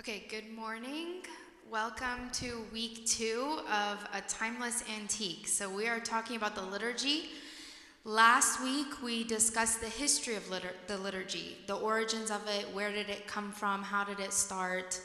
Okay, good morning. Welcome to week two of A Timeless Antique. So, we are talking about the liturgy. Last week, we discussed the history of litur- the liturgy, the origins of it, where did it come from, how did it start.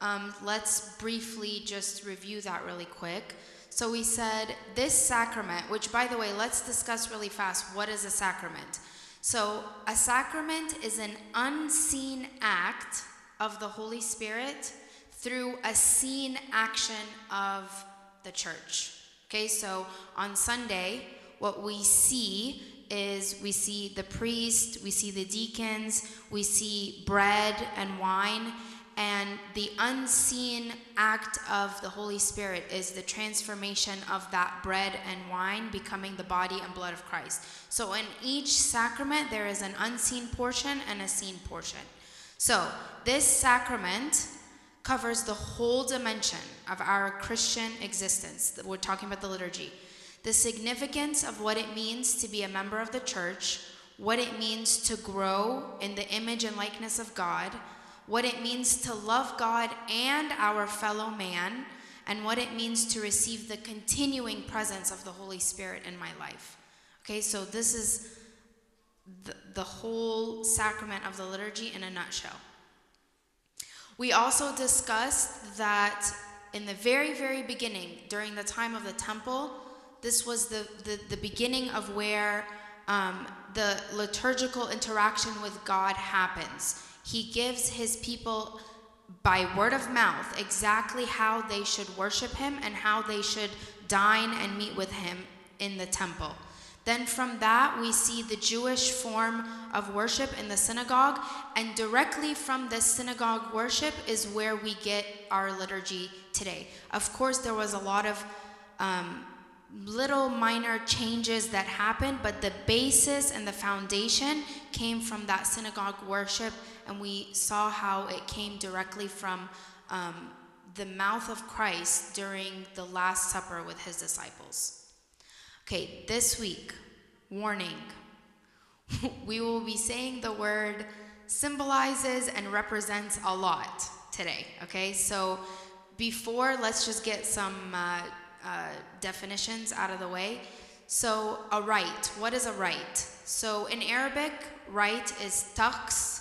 Um, let's briefly just review that really quick. So, we said this sacrament, which by the way, let's discuss really fast what is a sacrament? So, a sacrament is an unseen act of the Holy Spirit through a seen action of the church. Okay, so on Sunday, what we see is we see the priest, we see the deacons, we see bread and wine, and the unseen act of the Holy Spirit is the transformation of that bread and wine becoming the body and blood of Christ. So in each sacrament, there is an unseen portion and a seen portion. So this sacrament covers the whole dimension of our Christian existence. We're talking about the liturgy. The significance of what it means to be a member of the church, what it means to grow in the image and likeness of God, what it means to love God and our fellow man, and what it means to receive the continuing presence of the Holy Spirit in my life. Okay, so this is the, the whole sacrament of the liturgy in a nutshell. We also discussed that in the very, very beginning, during the time of the temple, this was the, the, the beginning of where um, the liturgical interaction with God happens. He gives his people, by word of mouth, exactly how they should worship him and how they should dine and meet with him in the temple. Then from that, we see the Jewish form of worship in the synagogue, and directly from the synagogue worship is where we get our liturgy today. Of course, there was a lot of um, little minor changes that happened, but the basis and the foundation came from that synagogue worship, and we saw how it came directly from um, the mouth of Christ during the Last Supper with his disciples. Okay, this week, warning. we will be saying the word symbolizes and represents a lot today, okay? So before, let's just get some uh, uh, definitions out of the way. So, a rite, what is a rite? So, in Arabic, rite is taqs,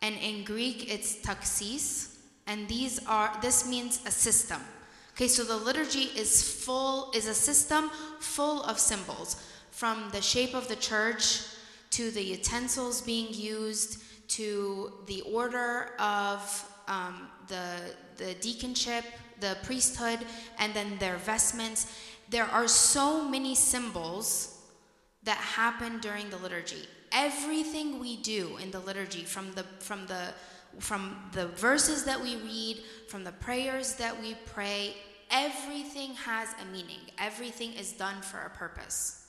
and in Greek, it's taxis, and these are, this means a system. Okay, so the liturgy is full, is a system full of symbols, from the shape of the church to the utensils being used to the order of um, the, the deaconship, the priesthood, and then their vestments. There are so many symbols that happen during the liturgy. Everything we do in the liturgy, from the from the from the verses that we read, from the prayers that we pray, everything has a meaning. Everything is done for a purpose.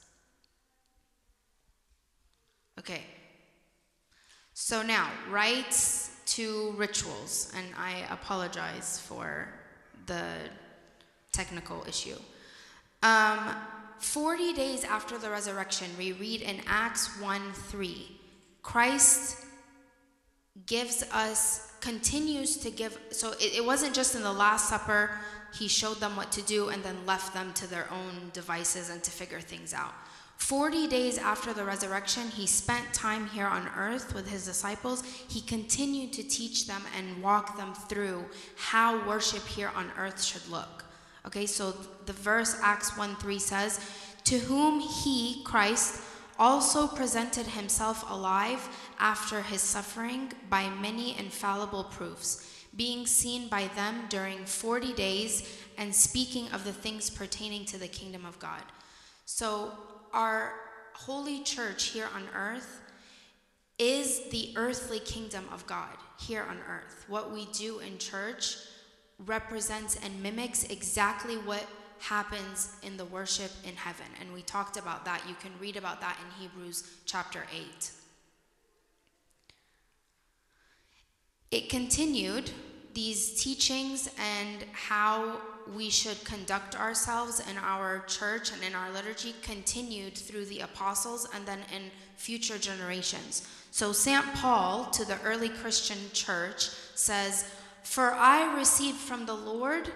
Okay. So now, rites to rituals, and I apologize for the technical issue. Um, 40 days after the resurrection, we read in Acts 1 3, Christ gives us, continues to give, so it, it wasn't just in the Last Supper, he showed them what to do and then left them to their own devices and to figure things out. 40 days after the resurrection, he spent time here on earth with his disciples. He continued to teach them and walk them through how worship here on earth should look. Okay, so the verse Acts 1 3 says, To whom he, Christ, also presented himself alive after his suffering by many infallible proofs, being seen by them during 40 days and speaking of the things pertaining to the kingdom of God. So, our holy church here on earth is the earthly kingdom of God here on earth. What we do in church represents and mimics exactly what happens in the worship in heaven. And we talked about that. You can read about that in Hebrews chapter 8. It continued these teachings and how we should conduct ourselves in our church and in our liturgy continued through the apostles and then in future generations. So, St. Paul to the early Christian church says, For I received from the Lord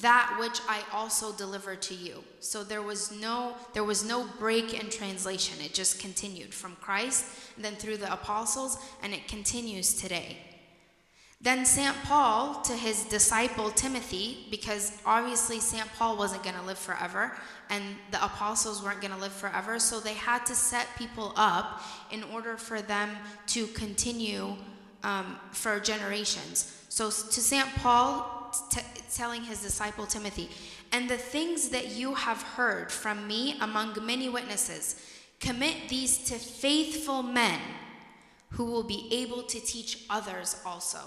that which I also delivered to you. So there was no there was no break in translation. It just continued from Christ then through the apostles and it continues today. Then St. Paul to his disciple Timothy, because obviously St. Paul wasn't going to live forever and the apostles weren't going to live forever, so they had to set people up in order for them to continue um, for generations. So to St. Paul, t- telling his disciple Timothy, and the things that you have heard from me among many witnesses, commit these to faithful men who will be able to teach others also.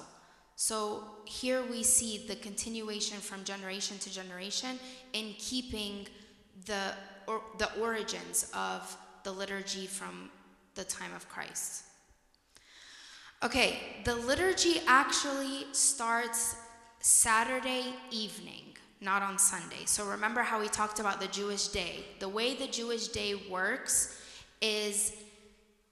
So here we see the continuation from generation to generation in keeping the, or, the origins of the liturgy from the time of Christ. Okay, the liturgy actually starts Saturday evening, not on Sunday. So remember how we talked about the Jewish day. The way the Jewish day works is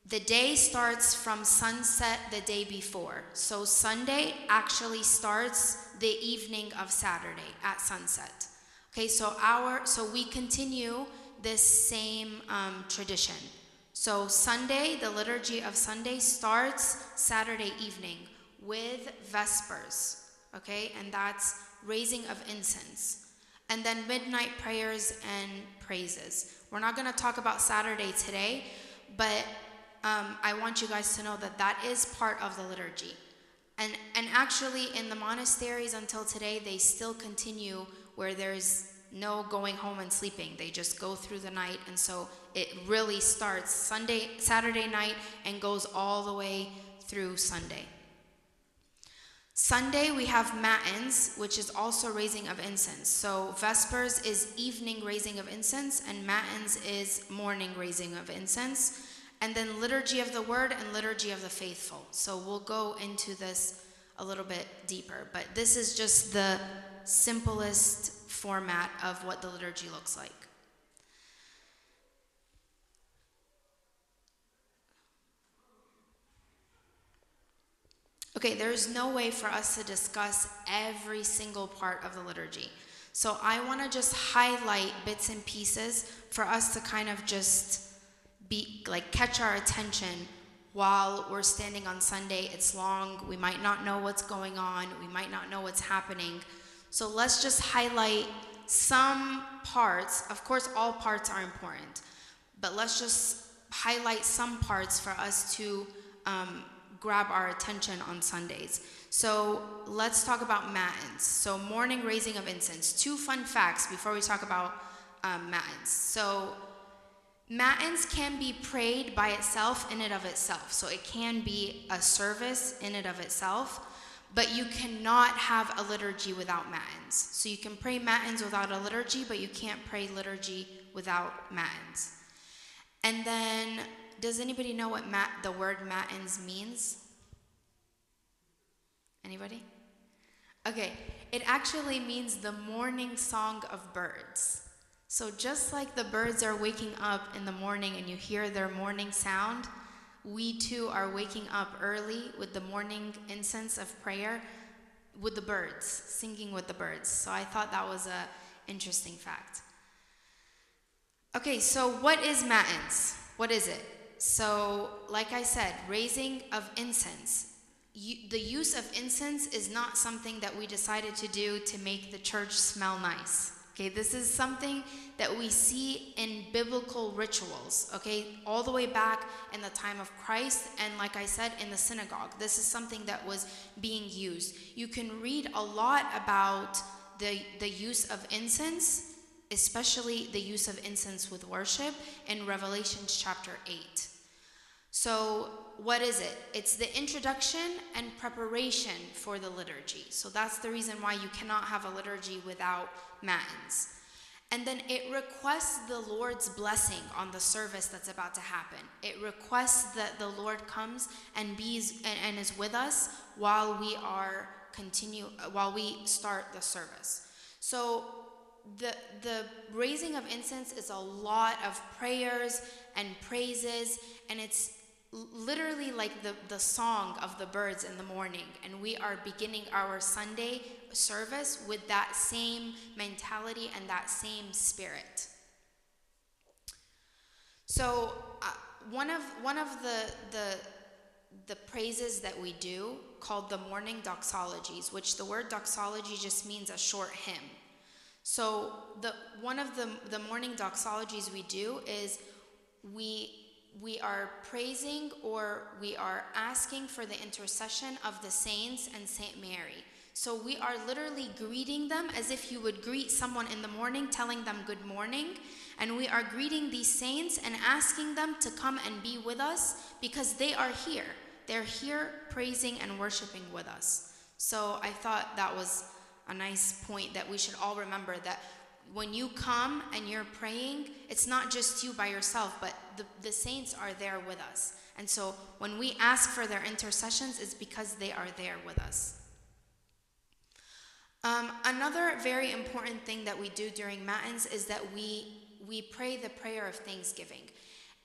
the day starts from sunset the day before. So Sunday actually starts the evening of Saturday at sunset. Okay, so our so we continue this same um, tradition. So Sunday, the liturgy of Sunday starts Saturday evening with Vespers. Okay, and that's raising of incense, and then midnight prayers and praises. We're not going to talk about Saturday today, but um, I want you guys to know that that is part of the liturgy. And, and actually, in the monasteries until today, they still continue where there's no going home and sleeping. They just go through the night. And so it really starts Sunday, Saturday night and goes all the way through Sunday. Sunday, we have Matins, which is also raising of incense. So Vespers is evening raising of incense, and Matins is morning raising of incense and then liturgy of the word and liturgy of the faithful. So we'll go into this a little bit deeper, but this is just the simplest format of what the liturgy looks like. Okay, there's no way for us to discuss every single part of the liturgy. So I want to just highlight bits and pieces for us to kind of just be like catch our attention while we're standing on Sunday. It's long. We might not know what's going on. We might not know what's happening. So let's just highlight some parts. Of course, all parts are important, but let's just highlight some parts for us to um, grab our attention on Sundays. So let's talk about matins. So morning raising of incense. Two fun facts before we talk about um, matins. So Matins can be prayed by itself in and of itself. So it can be a service in and of itself, but you cannot have a liturgy without matins. So you can pray matins without a liturgy, but you can't pray liturgy without matins. And then, does anybody know what mat, the word matins means? Anybody? Okay, it actually means the morning song of birds. So, just like the birds are waking up in the morning and you hear their morning sound, we too are waking up early with the morning incense of prayer with the birds, singing with the birds. So, I thought that was a interesting fact. Okay, so what is matins? What is it? So, like I said, raising of incense. You, the use of incense is not something that we decided to do to make the church smell nice. Okay, this is something that we see in biblical rituals, okay, all the way back in the time of Christ, and like I said, in the synagogue. This is something that was being used. You can read a lot about the, the use of incense, especially the use of incense with worship, in Revelations chapter 8. So, what is it? It's the introduction and preparation for the liturgy. So, that's the reason why you cannot have a liturgy without matins. And then it requests the Lord's blessing on the service that's about to happen. It requests that the Lord comes and bees and, and is with us while we are continue while we start the service. So the the raising of incense is a lot of prayers and praises and it's literally like the, the song of the birds in the morning. And we are beginning our Sunday service with that same mentality and that same spirit. So, uh, one of, one of the, the, the praises that we do called the morning doxologies, which the word doxology just means a short hymn. So the one of the the morning doxologies we do is we we are praising or we are asking for the intercession of the saints and Saint Mary. So we are literally greeting them as if you would greet someone in the morning, telling them good morning. And we are greeting these saints and asking them to come and be with us because they are here. They're here praising and worshiping with us. So I thought that was a nice point that we should all remember that when you come and you're praying, it's not just you by yourself, but the, the saints are there with us. And so when we ask for their intercessions, it's because they are there with us. Um, another very important thing that we do during Matins is that we, we pray the prayer of thanksgiving.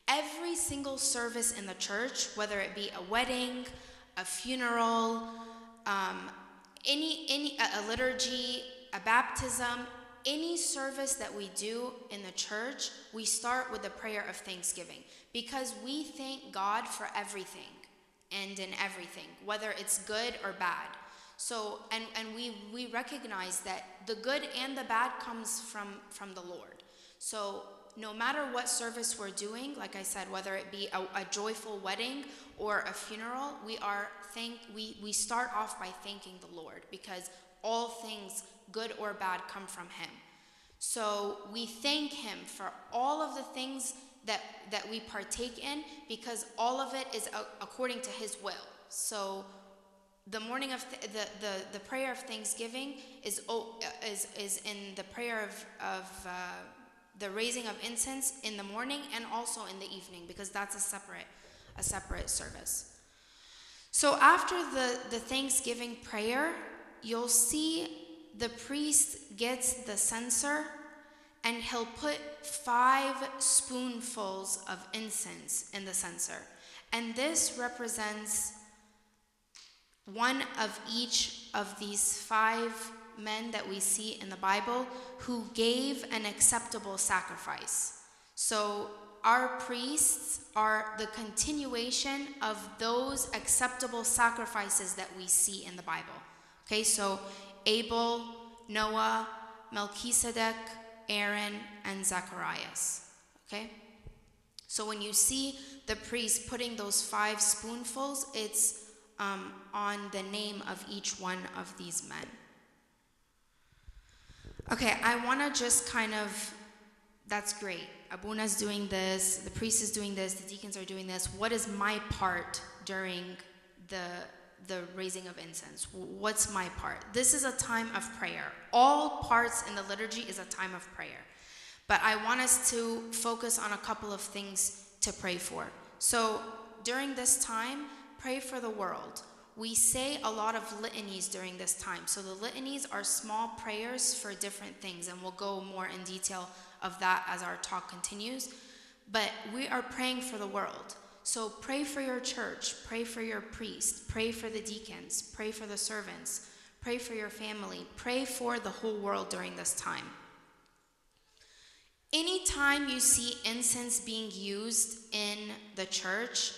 Every single service in the church, whether it be a wedding, a funeral, um, any, any a, a liturgy, a baptism, any service that we do in the church, we start with a prayer of thanksgiving because we thank God for everything and in everything, whether it's good or bad. So, and, and we, we recognize that the good and the bad comes from, from the Lord. So, no matter what service we're doing, like I said, whether it be a, a joyful wedding or a funeral, we are thank we, we start off by thanking the Lord because all things, good or bad, come from Him. So we thank Him for all of the things that, that we partake in because all of it is according to His will. So the morning of th- the, the, the prayer of thanksgiving is, is, is in the prayer of, of uh, the raising of incense in the morning and also in the evening because that's a separate a separate service. So after the, the Thanksgiving prayer, you'll see the priest gets the censer and he'll put five spoonfuls of incense in the censer. And this represents one of each of these five men that we see in the Bible who gave an acceptable sacrifice. So our priests are the continuation of those acceptable sacrifices that we see in the Bible. Okay, so Abel, Noah, Melchizedek, Aaron, and Zacharias. Okay? So when you see the priest putting those five spoonfuls, it's um, on the name of each one of these men. Okay, I want to just kind of, that's great. Abuna's doing this, the priest is doing this, the deacons are doing this. What is my part during the, the raising of incense? What's my part? This is a time of prayer. All parts in the liturgy is a time of prayer. But I want us to focus on a couple of things to pray for. So during this time, pray for the world. We say a lot of litanies during this time. So the litanies are small prayers for different things, and we'll go more in detail of that as our talk continues. But we are praying for the world. So pray for your church, pray for your priest, pray for the deacons, pray for the servants, pray for your family, pray for the whole world during this time. Anytime you see incense being used in the church,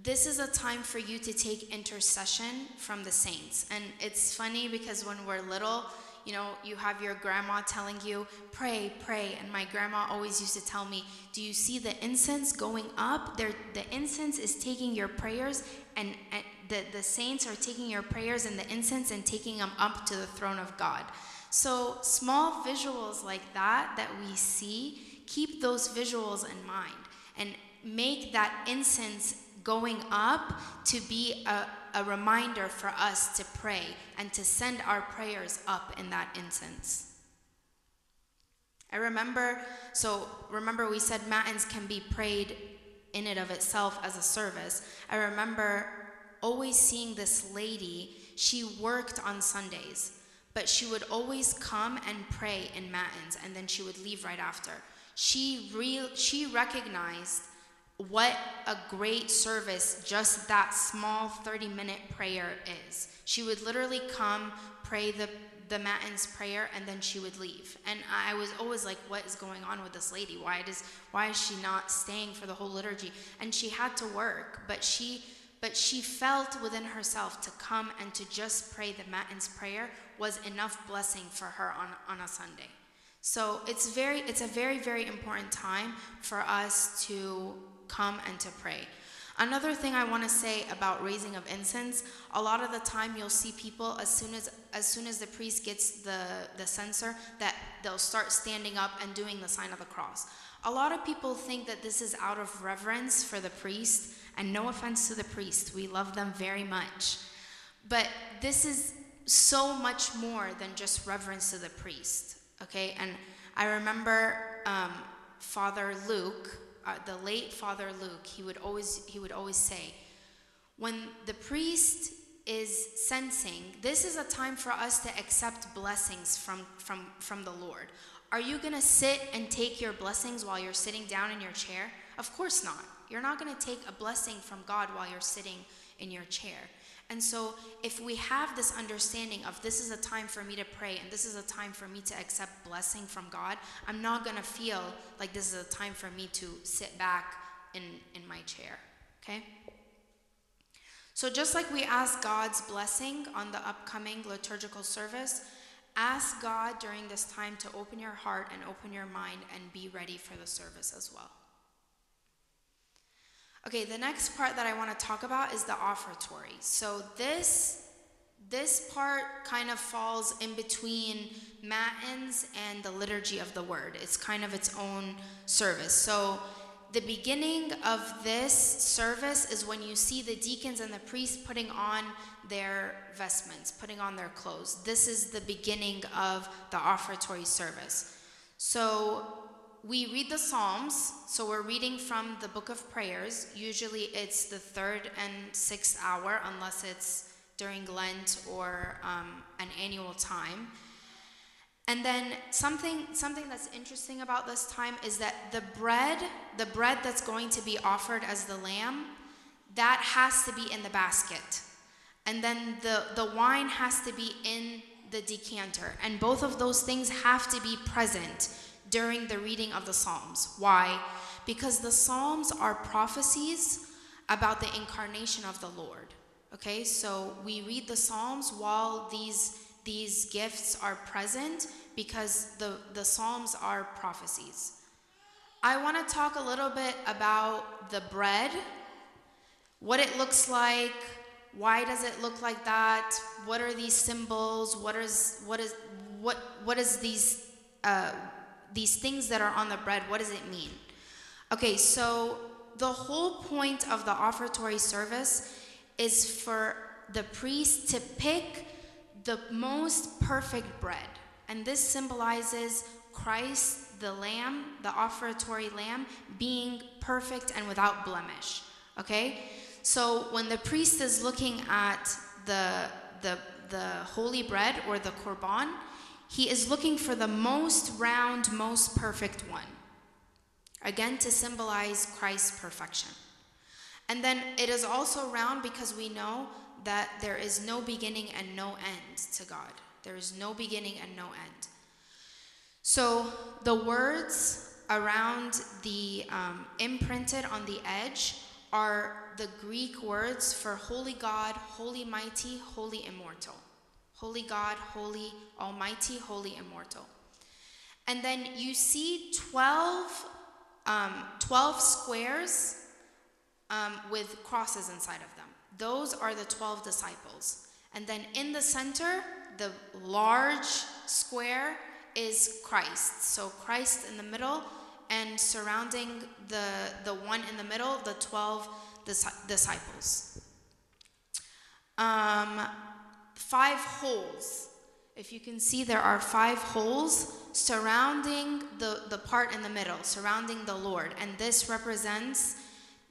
this is a time for you to take intercession from the saints. And it's funny because when we're little, you know, you have your grandma telling you, pray, pray. And my grandma always used to tell me, do you see the incense going up? There, the incense is taking your prayers, and, and the, the saints are taking your prayers and the incense and taking them up to the throne of God. So, small visuals like that that we see, keep those visuals in mind and make that incense going up to be a, a reminder for us to pray and to send our prayers up in that incense. I remember, so remember we said Matins can be prayed in and of itself as a service. I remember always seeing this lady, she worked on Sundays, but she would always come and pray in Matins and then she would leave right after. She, re- she recognized what a great service just that small 30 minute prayer is. She would literally come, pray the, the Matins prayer, and then she would leave. And I was always like, what is going on with this lady? Why, does, why is she not staying for the whole liturgy? And she had to work, but she, but she felt within herself to come and to just pray the Matins prayer was enough blessing for her on, on a Sunday. So it's very it's a very very important time for us to come and to pray. Another thing I want to say about raising of incense, a lot of the time you'll see people as soon as as soon as the priest gets the the censer that they'll start standing up and doing the sign of the cross. A lot of people think that this is out of reverence for the priest, and no offense to the priest, we love them very much. But this is so much more than just reverence to the priest okay? And I remember um, Father Luke, uh, the late Father Luke, he would always he would always say, when the priest is censing, this is a time for us to accept blessings from from from the Lord. Are you going to sit and take your blessings while you're sitting down in your chair? Of course not. You're not going to take a blessing from God while you're sitting in your chair. And so, if we have this understanding of this is a time for me to pray and this is a time for me to accept blessing from God, I'm not going to feel like this is a time for me to sit back in, in my chair. Okay? So, just like we ask God's blessing on the upcoming liturgical service, ask God during this time to open your heart and open your mind and be ready for the service as well. Okay, the next part that I want to talk about is the offertory. So this this part kind of falls in between matins and the liturgy of the word. It's kind of its own service. So the beginning of this service is when you see the deacons and the priests putting on their vestments, putting on their clothes. This is the beginning of the offertory service. So we read the Psalms, so we're reading from the book of prayers. Usually it's the third and sixth hour, unless it's during Lent or um, an annual time. And then something something that's interesting about this time is that the bread, the bread that's going to be offered as the lamb, that has to be in the basket. And then the, the wine has to be in the decanter. And both of those things have to be present during the reading of the Psalms. Why? Because the Psalms are prophecies about the incarnation of the Lord. Okay, so we read the Psalms while these these gifts are present because the, the Psalms are prophecies. I want to talk a little bit about the bread, what it looks like, why does it look like that, what are these symbols, what is what is what what is these uh, these things that are on the bread, what does it mean? Okay, so the whole point of the offertory service is for the priest to pick the most perfect bread. And this symbolizes Christ, the lamb, the offertory lamb, being perfect and without blemish. Okay? So when the priest is looking at the, the, the holy bread or the korban, he is looking for the most round, most perfect one. Again, to symbolize Christ's perfection. And then it is also round because we know that there is no beginning and no end to God. There is no beginning and no end. So the words around the um, imprinted on the edge are the Greek words for holy God, holy mighty, holy immortal. Holy God, holy, almighty, holy, immortal. And then you see 12, um, 12 squares um, with crosses inside of them. Those are the 12 disciples. And then in the center, the large square is Christ. So Christ in the middle, and surrounding the, the one in the middle, the 12 dis- disciples. Um, five holes. If you can see, there are five holes surrounding the, the part in the middle, surrounding the Lord. And this represents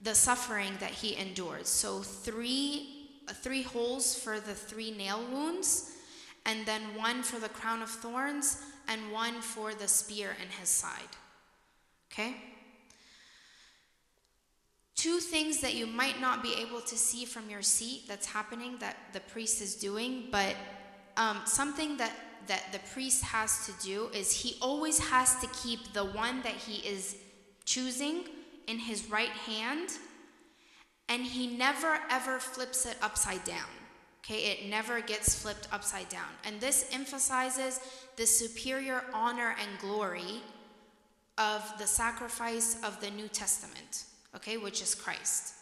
the suffering that he endured. So, three, three holes for the three nail wounds, and then one for the crown of thorns, and one for the spear in his side. Okay? Two things that you might not be able to see from your seat that's happening that the priest is doing, but um, something that that the priest has to do is he always has to keep the one that he is choosing in his right hand, and he never ever flips it upside down. Okay, it never gets flipped upside down. And this emphasizes the superior honor and glory of the sacrifice of the New Testament, okay, which is Christ.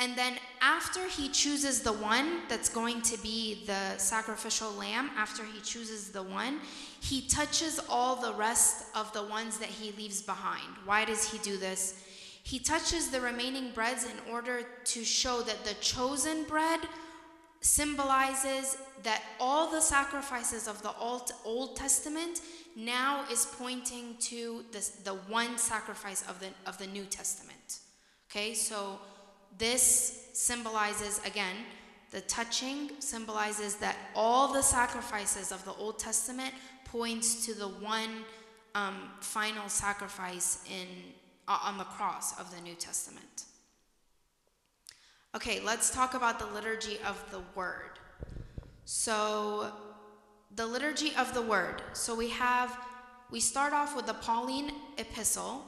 And then after he chooses the one that's going to be the sacrificial lamb, after he chooses the one, he touches all the rest of the ones that he leaves behind. Why does he do this? He touches the remaining breads in order to show that the chosen bread symbolizes that all the sacrifices of the Old, Testament now is pointing to this, the one sacrifice of the, of the New Testament. Okay, so this symbolizes, again, the touching symbolizes that all the sacrifices of the Old Testament points to the one um, final sacrifice in, uh, on the cross of the New Testament. Okay, let's talk about the liturgy of the word. So, the liturgy of the word. So, we have, we start off with the Pauline epistle.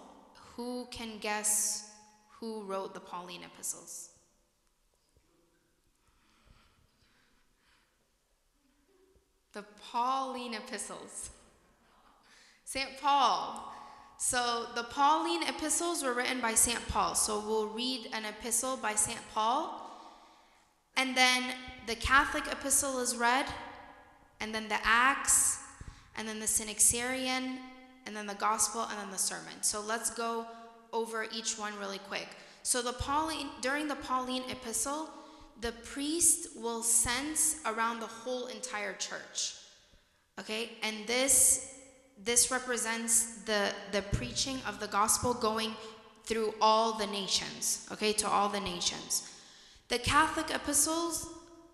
Who can guess who wrote the Pauline epistles? The Pauline epistles. St. Paul. So the Pauline epistles were written by St. Paul. So we'll read an epistle by St. Paul. And then the Catholic epistle is read. And then the Acts. And then the Synaxarion. And then the Gospel. And then the Sermon. So let's go over each one really quick. So the Pauline during the Pauline epistle, the priest will cense around the whole entire church. Okay? And this this represents the, the preaching of the gospel going through all the nations, okay, to all the nations. The Catholic epistles,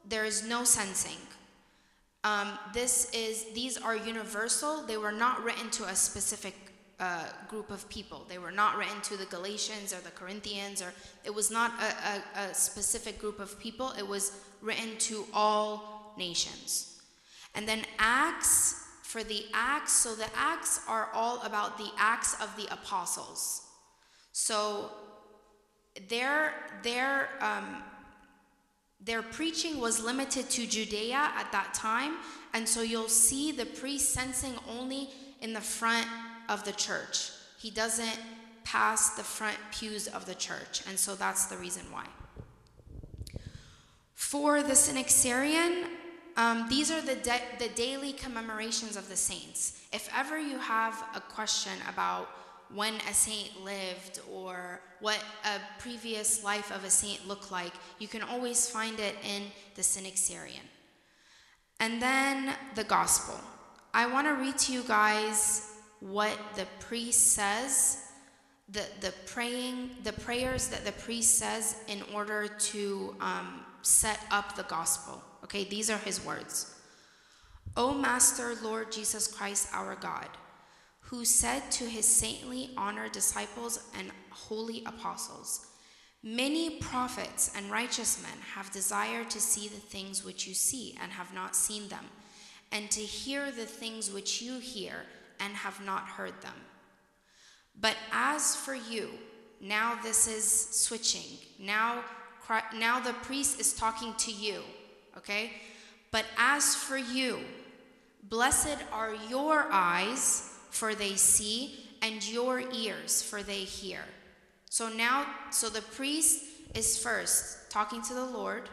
there is no censing. Um, this is these are universal. They were not written to a specific uh, group of people. They were not written to the Galatians or the Corinthians, or it was not a, a, a specific group of people. It was written to all nations. And then Acts for the Acts. So the Acts are all about the Acts of the Apostles. So their, their, um, their preaching was limited to Judea at that time. And so you'll see the priest censing only in the front of the church. He doesn't pass the front pews of the church. And so that's the reason why. For the Synaxarion, um, these are the, da- the daily commemorations of the saints. If ever you have a question about when a saint lived or what a previous life of a saint looked like, you can always find it in the Synaxarion. And then the gospel. I want to read to you guys what the priest says, the, the praying, the prayers that the priest says in order to um, set up the gospel. Okay, these are his words. O Master, Lord Jesus Christ, our God, who said to his saintly honored disciples and holy apostles, Many prophets and righteous men have desired to see the things which you see and have not seen them, and to hear the things which you hear and have not heard them. But as for you, now this is switching. Now, now the priest is talking to you okay? But as for you, blessed are your eyes, for they see, and your ears, for they hear. So now, so the priest is first talking to the Lord.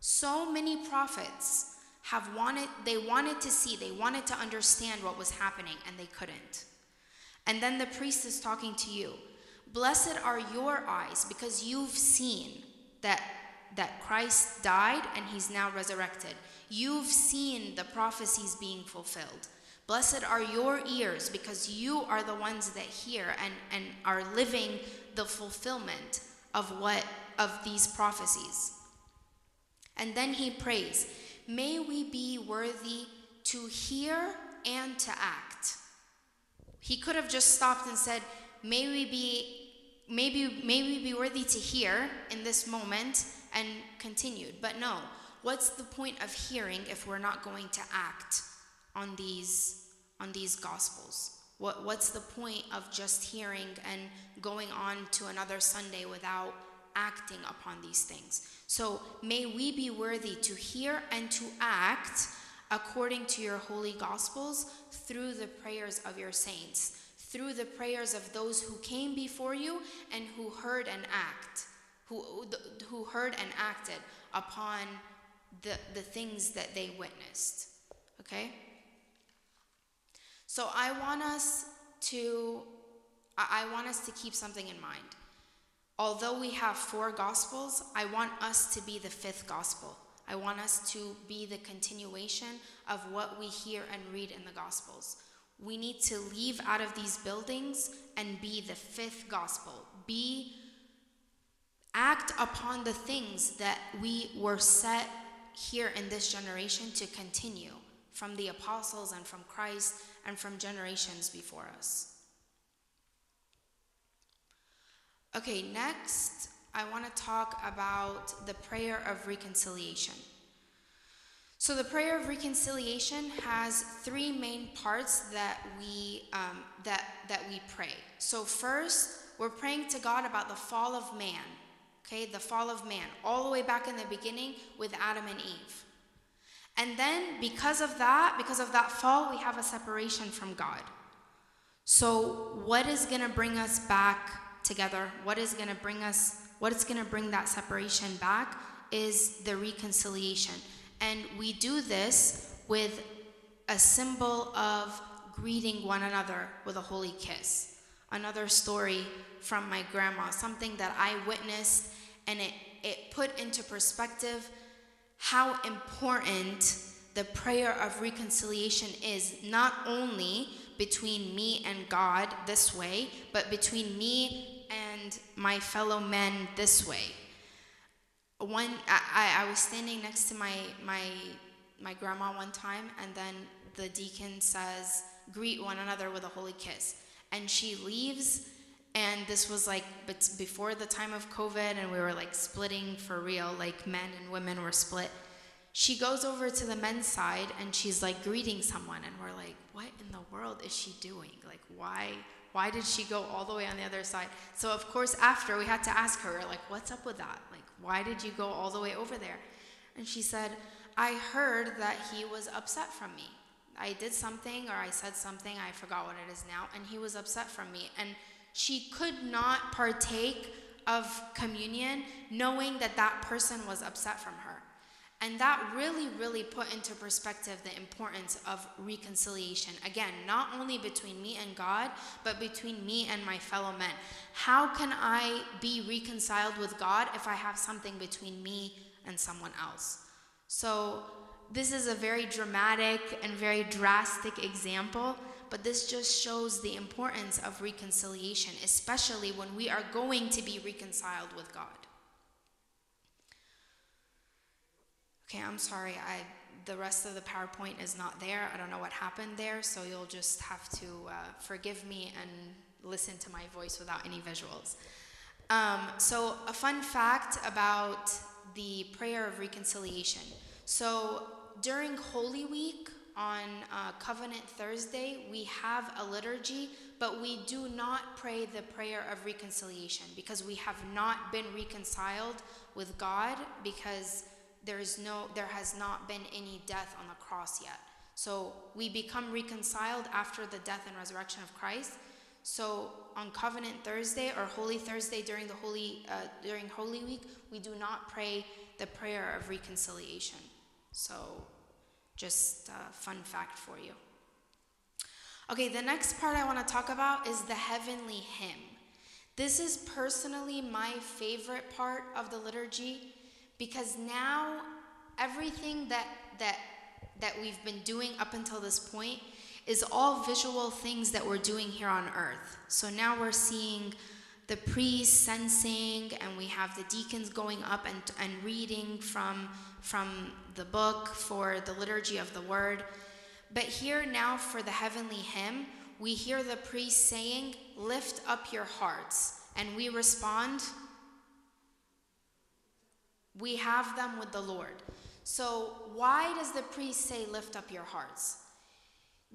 So many prophets have wanted, they wanted to see, they wanted to understand what was happening, and they couldn't. And then the priest is talking to you. Blessed are your eyes because you've seen that that Christ died and he's now resurrected. You've seen the prophecies being fulfilled. Blessed are your ears because you are the ones that hear and, and are living the fulfillment of what of these prophecies. And then he prays, May we be worthy to hear and to act. He could have just stopped and said, May we be maybe maybe be worthy to hear in this moment and continued. But no, what's the point of hearing if we're not going to act on these on these gospels? What what's the point of just hearing and going on to another Sunday without acting upon these things? So may we be worthy to hear and to act according to your holy gospels through the prayers of your saints, through the prayers of those who came before you and who heard and act, who, who heard and acted upon the, the things that they witnessed. Okay? So I want us to I want us to keep something in mind. Although we have four gospels, I want us to be the fifth gospel. I want us to be the continuation of what we hear and read in the Gospels. We need to leave out of these buildings and be the fifth gospel. Be act upon the things that we were set here in this generation to continue from the apostles and from Christ and from generations before us. Okay, next I want to talk about the prayer of reconciliation. So, the prayer of reconciliation has three main parts that we, um, that, that we pray. So, first, we're praying to God about the fall of man, okay, the fall of man, all the way back in the beginning with Adam and Eve. And then, because of that, because of that fall, we have a separation from God. So, what is going to bring us back together? What is going to bring us what is going to bring that separation back is the reconciliation. And we do this with a symbol of greeting one another with a holy kiss. Another story from my grandma, something that I witnessed, and it, it put into perspective how important the prayer of reconciliation is, not only between me and God this way, but between me and my fellow men this way. One, I, I was standing next to my, my, my grandma one time, and then the deacon says, Greet one another with a holy kiss. And she leaves, and this was like but before the time of COVID, and we were like splitting for real, like men and women were split. She goes over to the men's side and she's like greeting someone, and we're like, What in the world is she doing? Like, why? Why did she go all the way on the other side? So, of course, after we had to ask her, like, what's up with that? Like, why did you go all the way over there? And she said, I heard that he was upset from me. I did something or I said something, I forgot what it is now, and he was upset from me. And she could not partake of communion knowing that that person was upset from her. And that really, really put into perspective the importance of reconciliation. Again, not only between me and God, but between me and my fellow men. How can I be reconciled with God if I have something between me and someone else? So, this is a very dramatic and very drastic example, but this just shows the importance of reconciliation, especially when we are going to be reconciled with God. Okay, I'm sorry. I the rest of the PowerPoint is not there. I don't know what happened there, so you'll just have to uh, forgive me and listen to my voice without any visuals. Um, so, a fun fact about the prayer of reconciliation. So, during Holy Week on uh, Covenant Thursday, we have a liturgy, but we do not pray the prayer of reconciliation because we have not been reconciled with God because there is no there has not been any death on the cross yet. So we become reconciled after the death and resurrection of Christ. So on Covenant Thursday or Holy Thursday during the Holy uh, during Holy Week, we do not pray the prayer of reconciliation. So just a fun fact for you. Okay, the next part I want to talk about is the heavenly hymn. This is personally my favorite part of the liturgy because now everything that that that we've been doing up until this point is all visual things that we're doing here on earth. So now we're seeing the priests censing and we have the deacons going up and, and reading from from the book for the liturgy of the word. But here now for the heavenly hymn, we hear the priest saying, Lift up your hearts. and we respond, we have them with the Lord. So, why does the priest say, Lift up your hearts?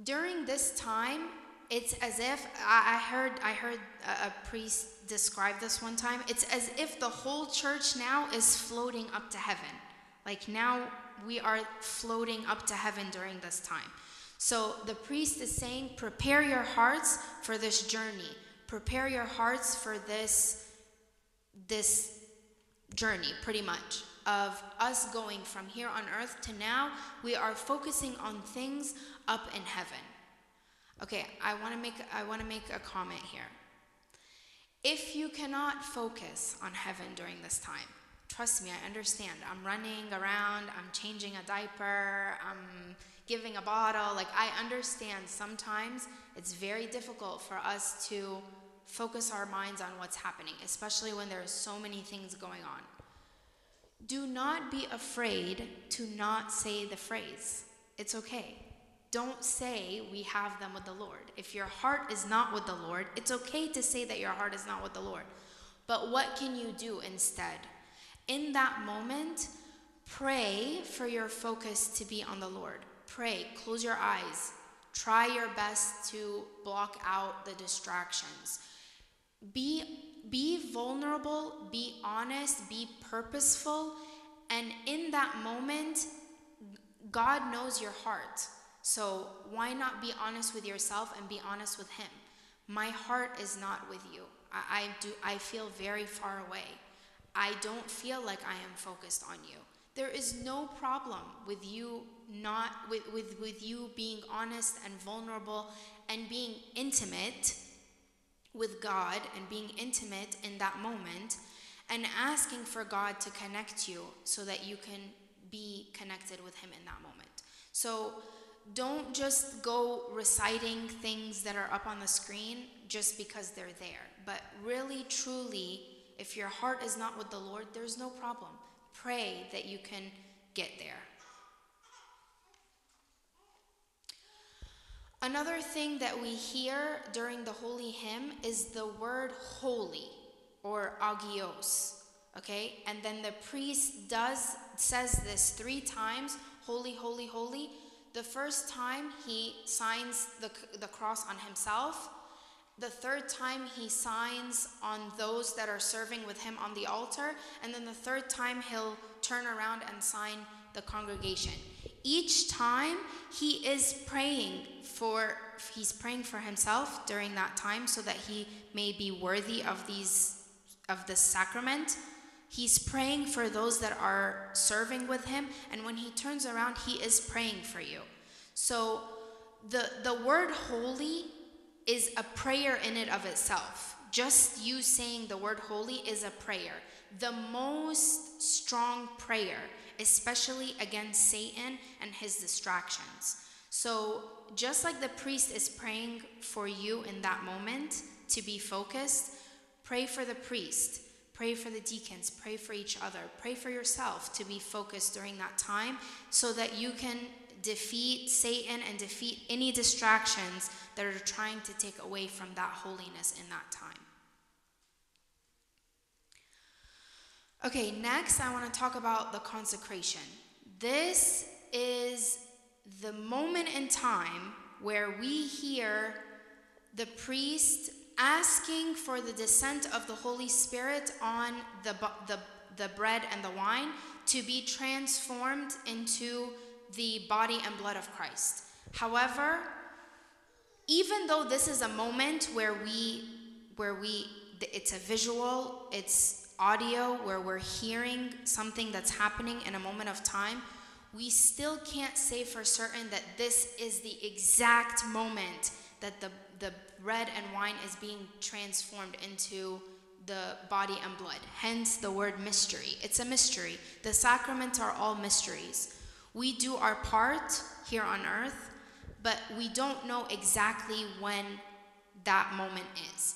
During this time, it's as if I heard I heard a priest describe this one time. It's as if the whole church now is floating up to heaven. Like now we are floating up to heaven during this time. So the priest is saying, prepare your hearts for this journey. Prepare your hearts for this this journey pretty much of us going from here on earth to now we are focusing on things up in heaven. Okay, I want to make I want to make a comment here. If you cannot focus on heaven during this time, trust me, I understand. I'm running around, I'm changing a diaper, I'm giving a bottle. Like I understand sometimes it's very difficult for us to focus our minds on what's happening, especially when there are so many things going on. Do not be afraid to not say the phrase. It's okay. Don't say we have them with the Lord. If your heart is not with the Lord, it's okay to say that your heart is not with the Lord. But what can you do instead? In that moment, pray for your focus to be on the Lord. Pray, close your eyes. Try your best to block out the distractions. Be be vulnerable, be honest, be purposeful, and in that moment God knows your heart. So why not be honest with yourself and be honest with Him? My heart is not with you. I, I, do. I feel very far away. I don't feel like I am focused on you. There is no problem with you not with, with, with you being honest and vulnerable and being intimate with God and being intimate in that moment and asking for God to connect you so that you can be connected with Him in that moment. So don't just go reciting things that are up on the screen just because they're there. But really, truly, if your heart is not with the Lord, there's no problem. Pray that you can get there. Another thing that we hear during the holy hymn is the word holy or agios. Okay? And then the priest does says this 3 times, holy, holy, holy the first time he signs the, the cross on himself. The third time he signs on those that are serving with him on the altar. And then the third time he'll turn around and sign the congregation. Each time he is praying for he's praying for himself during that time so that he may be worthy of these of the sacrament He's praying for those that are serving with him, and when he turns around, he is praying for you. So the, the word holy is a prayer in it of itself. Just you saying the word holy is a prayer. The most strong prayer, especially against Satan and his distractions. So, just like the priest is praying for you in that moment to be focused, pray for the priest Pray for the deacons, pray for each other, pray for yourself to be focused during that time so that you can defeat Satan and defeat any distractions that are trying to take away from that holiness in that time. Okay, next I want to talk about the consecration. This is the moment in time where we hear the priest asking for the descent of the Holy Spirit on the, the, the bread and the wine to be transformed into the body and blood of Christ. However, even though this is a moment where we where we it's a visual, it's audio where we're hearing something that's happening in a moment of time, we still can't say for certain that this is the exact moment that the, the bread and wine is being transformed into the body and blood. Hence the word mystery. It's a mystery. The sacraments are all mysteries. We do our part here on earth, but we don't know exactly when that moment is.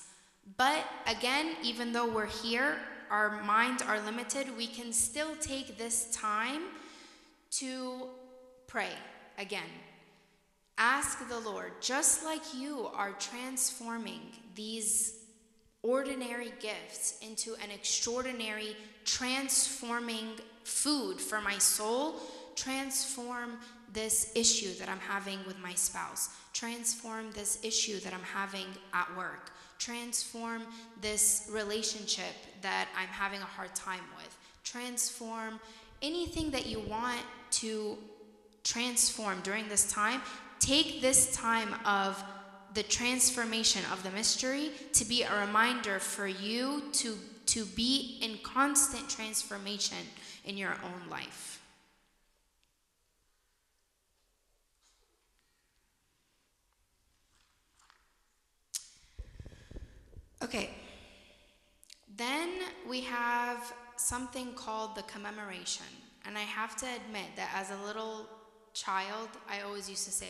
But again, even though we're here, our minds are limited, we can still take this time to pray again Ask the Lord, just like you are transforming these ordinary gifts into an extraordinary transforming food for my soul, transform this issue that I'm having with my spouse, transform this issue that I'm having at work, transform this relationship that I'm having a hard time with, transform anything that you want to transform during this time. Take this time of the transformation of the mystery to be a reminder for you to, to be in constant transformation in your own life. Okay, then we have something called the commemoration. And I have to admit that as a little child, I always used to say,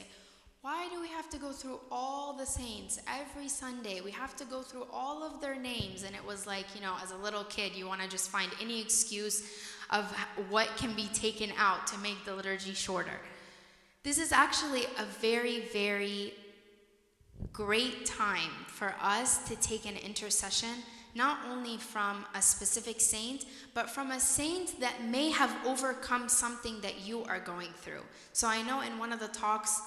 why do we have to go through all the saints every Sunday? We have to go through all of their names. And it was like, you know, as a little kid, you want to just find any excuse of what can be taken out to make the liturgy shorter. This is actually a very, very great time for us to take an intercession, not only from a specific saint, but from a saint that may have overcome something that you are going through. So I know in one of the talks,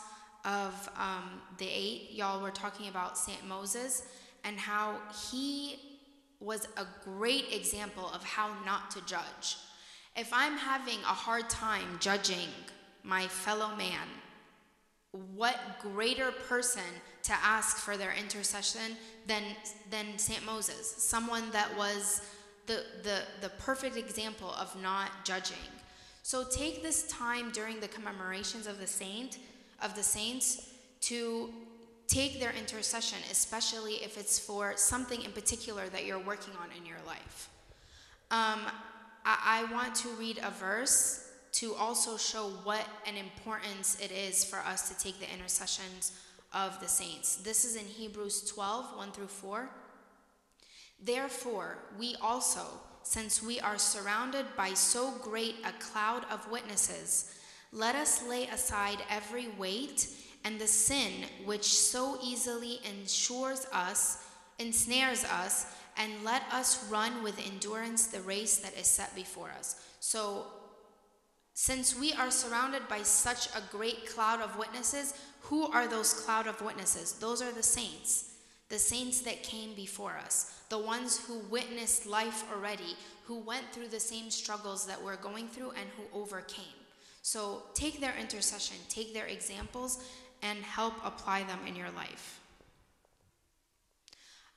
of um, the eight, y'all were talking about St. Moses and how he was a great example of how not to judge. If I'm having a hard time judging my fellow man, what greater person to ask for their intercession than, than St. Moses, someone that was the, the, the perfect example of not judging. So take this time during the commemorations of the saint of the saints to take their intercession, especially if it's for something in particular that you're working on in your life. Um, I, I want to read a verse to also show what an importance it is for us to take the intercessions of the saints. This is in Hebrews 12 1 through 4. Therefore, we also, since we are surrounded by so great a cloud of witnesses, let us lay aside every weight and the sin which so easily ensures us, ensnares us, and let us run with endurance the race that is set before us. So, since we are surrounded by such a great cloud of witnesses, who are those cloud of witnesses? Those are the saints, the saints that came before us, the ones who witnessed life already, who went through the same struggles that we're going through, and who overcame. So take their intercession, take their examples, and help apply them in your life.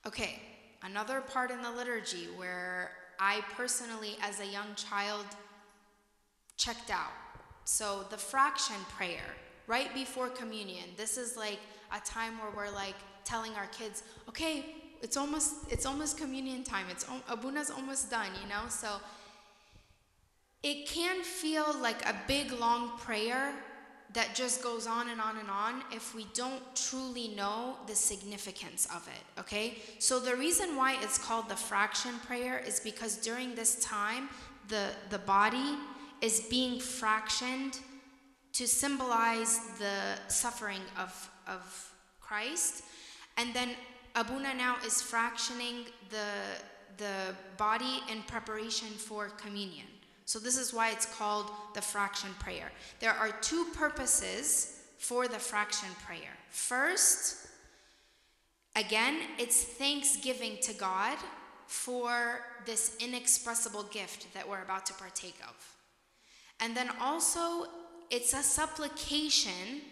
Okay, another part in the liturgy where I personally, as a young child, checked out. So the fraction prayer, right before communion, this is like a time where we're like telling our kids, okay, it's almost it's almost communion time. It's abuna's almost done, you know. So it can feel like a big long prayer that just goes on and on and on if we don't truly know the significance of it, okay? So the reason why it's called the fraction prayer is because during this time, the, the body is being fractioned to symbolize the suffering of, of Christ. And then Abuna now is fractioning the, the body in preparation for communion. So, this is why it's called the fraction prayer. There are two purposes for the fraction prayer. First, again, it's thanksgiving to God for this inexpressible gift that we're about to partake of. And then also, it's a supplication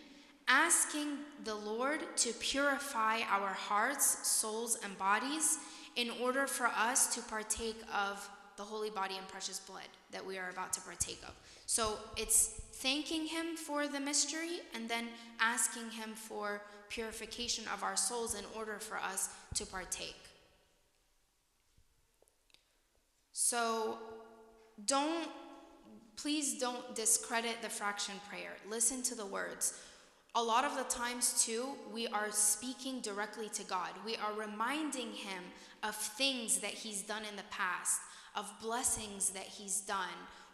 asking the Lord to purify our hearts, souls, and bodies in order for us to partake of the holy body and precious blood that we are about to partake of. So it's thanking Him for the mystery and then asking Him for purification of our souls in order for us to partake. So don't, please don't discredit the fraction prayer. Listen to the words. A lot of the times, too, we are speaking directly to God. We are reminding Him of things that He's done in the past of blessings that he's done.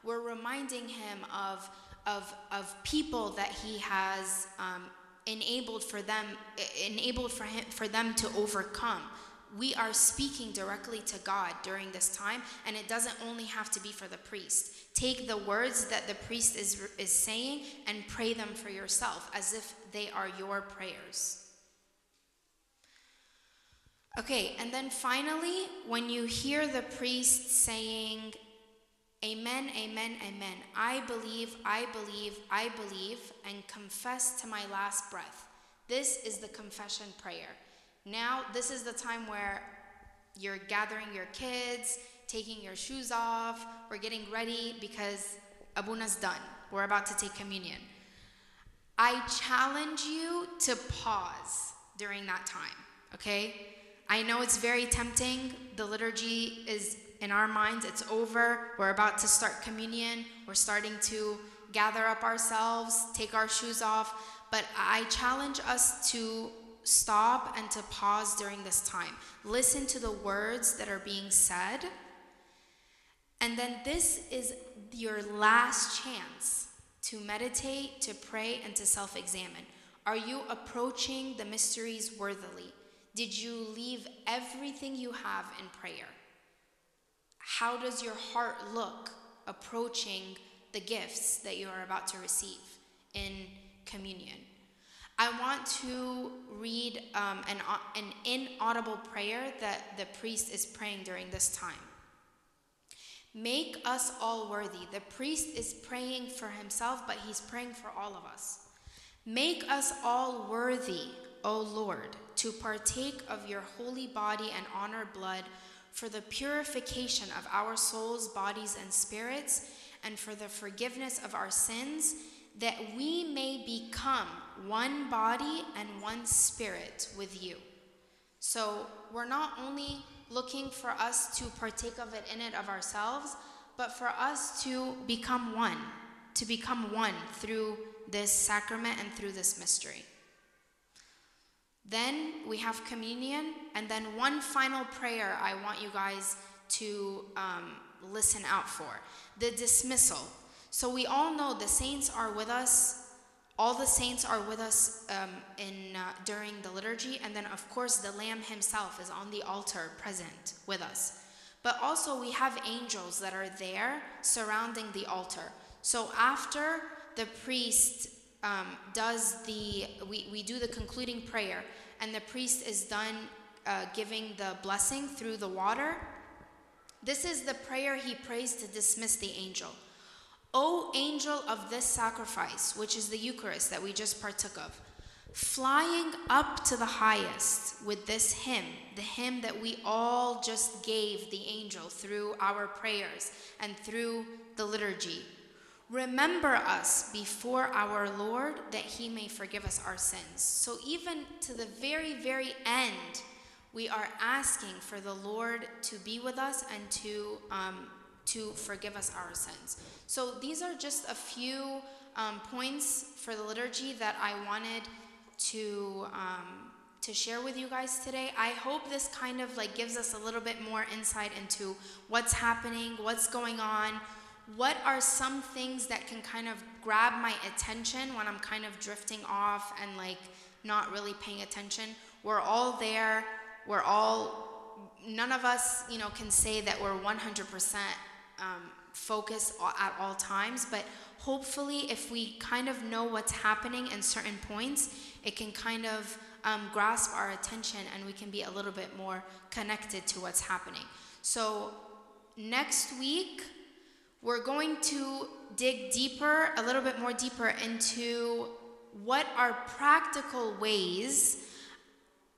We're reminding him of, of, of people that he has um, enabled for them, enabled for him, for them to overcome. We are speaking directly to God during this time, and it doesn't only have to be for the priest. Take the words that the priest is, is saying and pray them for yourself as if they are your prayers. Okay, and then finally, when you hear the priest saying, Amen, amen, amen, I believe, I believe, I believe, and confess to my last breath. This is the confession prayer. Now, this is the time where you're gathering your kids, taking your shoes off, we're getting ready because Abuna's done. We're about to take communion. I challenge you to pause during that time, okay? I know it's very tempting. The liturgy is in our minds, it's over. We're about to start communion. We're starting to gather up ourselves, take our shoes off. But I challenge us to stop and to pause during this time. Listen to the words that are being said. And then this is your last chance to meditate, to pray, and to self examine. Are you approaching the mysteries worthily? Did you leave everything you have in prayer? How does your heart look approaching the gifts that you are about to receive in communion? I want to read um, an, an inaudible prayer that the priest is praying during this time. Make us all worthy. The priest is praying for himself, but he's praying for all of us. Make us all worthy, O Lord to partake of your holy body and honored blood for the purification of our souls, bodies, and spirits, and for the forgiveness of our sins, that we may become one body and one spirit with you. So we're not only looking for us to partake of it in it of ourselves, but for us to become one, to become one through this sacrament and through this mystery. Then we have communion, and then one final prayer I want you guys to um, listen out for the dismissal. So we all know the saints are with us. All the saints are with us um, in uh, during the liturgy, and then of course the Lamb Himself is on the altar, present with us. But also we have angels that are there surrounding the altar. So after the priest um, does the, we, we do the concluding prayer, and the priest is done uh, giving the blessing through the water. This is the prayer he prays to dismiss the angel. O angel of this sacrifice, which is the Eucharist that we just partook of, flying up to the highest with this hymn, the hymn that we all just gave the angel through our prayers and through the liturgy. Remember us before our Lord that he may forgive us our sins. So, even to the very, very end, we are asking for the Lord to be with us and to, um, to forgive us our sins. So, these are just a few um, points for the liturgy that I wanted to. Um, to share with you guys today. I hope this kind of like gives us a little bit more insight into what's happening, what's going on, what are some things that can kind of grab my attention when I'm kind of drifting off and like not really paying attention? We're all there. We're all, none of us, you know, can say that we're 100% um, focused at all times, but hopefully, if we kind of know what's happening in certain points, it can kind of um, grasp our attention and we can be a little bit more connected to what's happening. So, next week, we're going to dig deeper, a little bit more deeper into what are practical ways,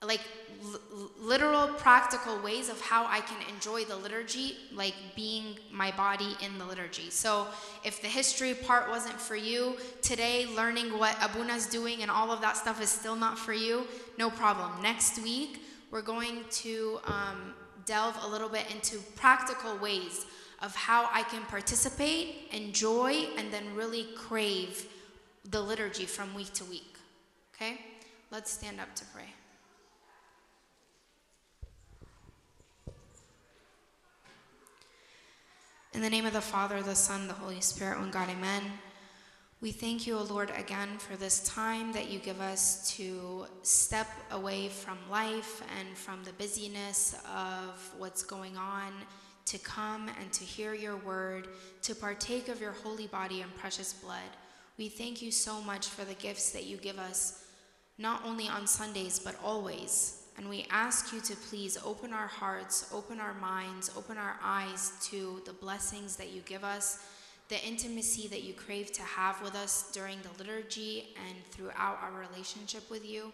like l- literal practical ways of how I can enjoy the liturgy, like being my body in the liturgy. So, if the history part wasn't for you, today learning what Abuna's doing and all of that stuff is still not for you, no problem. Next week, we're going to um, delve a little bit into practical ways of how I can participate, enjoy, and then really crave the liturgy from week to week. Okay? Let's stand up to pray. In the name of the Father, the Son, the Holy Spirit, one God, amen. We thank you, O Lord, again for this time that you give us to step away from life and from the busyness of what's going on, to come and to hear your word, to partake of your holy body and precious blood. We thank you so much for the gifts that you give us, not only on Sundays, but always. And we ask you to please open our hearts, open our minds, open our eyes to the blessings that you give us the intimacy that you crave to have with us during the liturgy and throughout our relationship with you.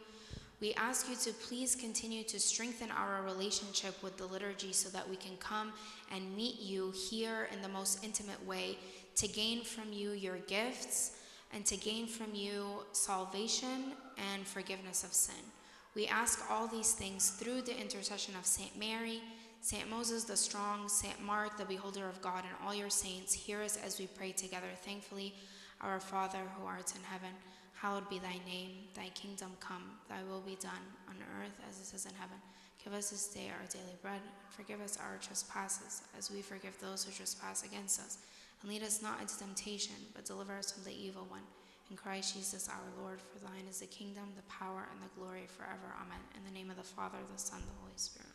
We ask you to please continue to strengthen our relationship with the liturgy so that we can come and meet you here in the most intimate way to gain from you your gifts and to gain from you salvation and forgiveness of sin. We ask all these things through the intercession of St. Mary. Saint Moses the Strong, Saint Mark, the Beholder of God, and all your saints, hear us as we pray together thankfully. Our Father, who art in heaven, hallowed be thy name. Thy kingdom come, thy will be done, on earth as it is in heaven. Give us this day our daily bread, forgive us our trespasses, as we forgive those who trespass against us. And lead us not into temptation, but deliver us from the evil one. In Christ Jesus our Lord, for thine is the kingdom, the power, and the glory forever. Amen. In the name of the Father, the Son, the Holy Spirit.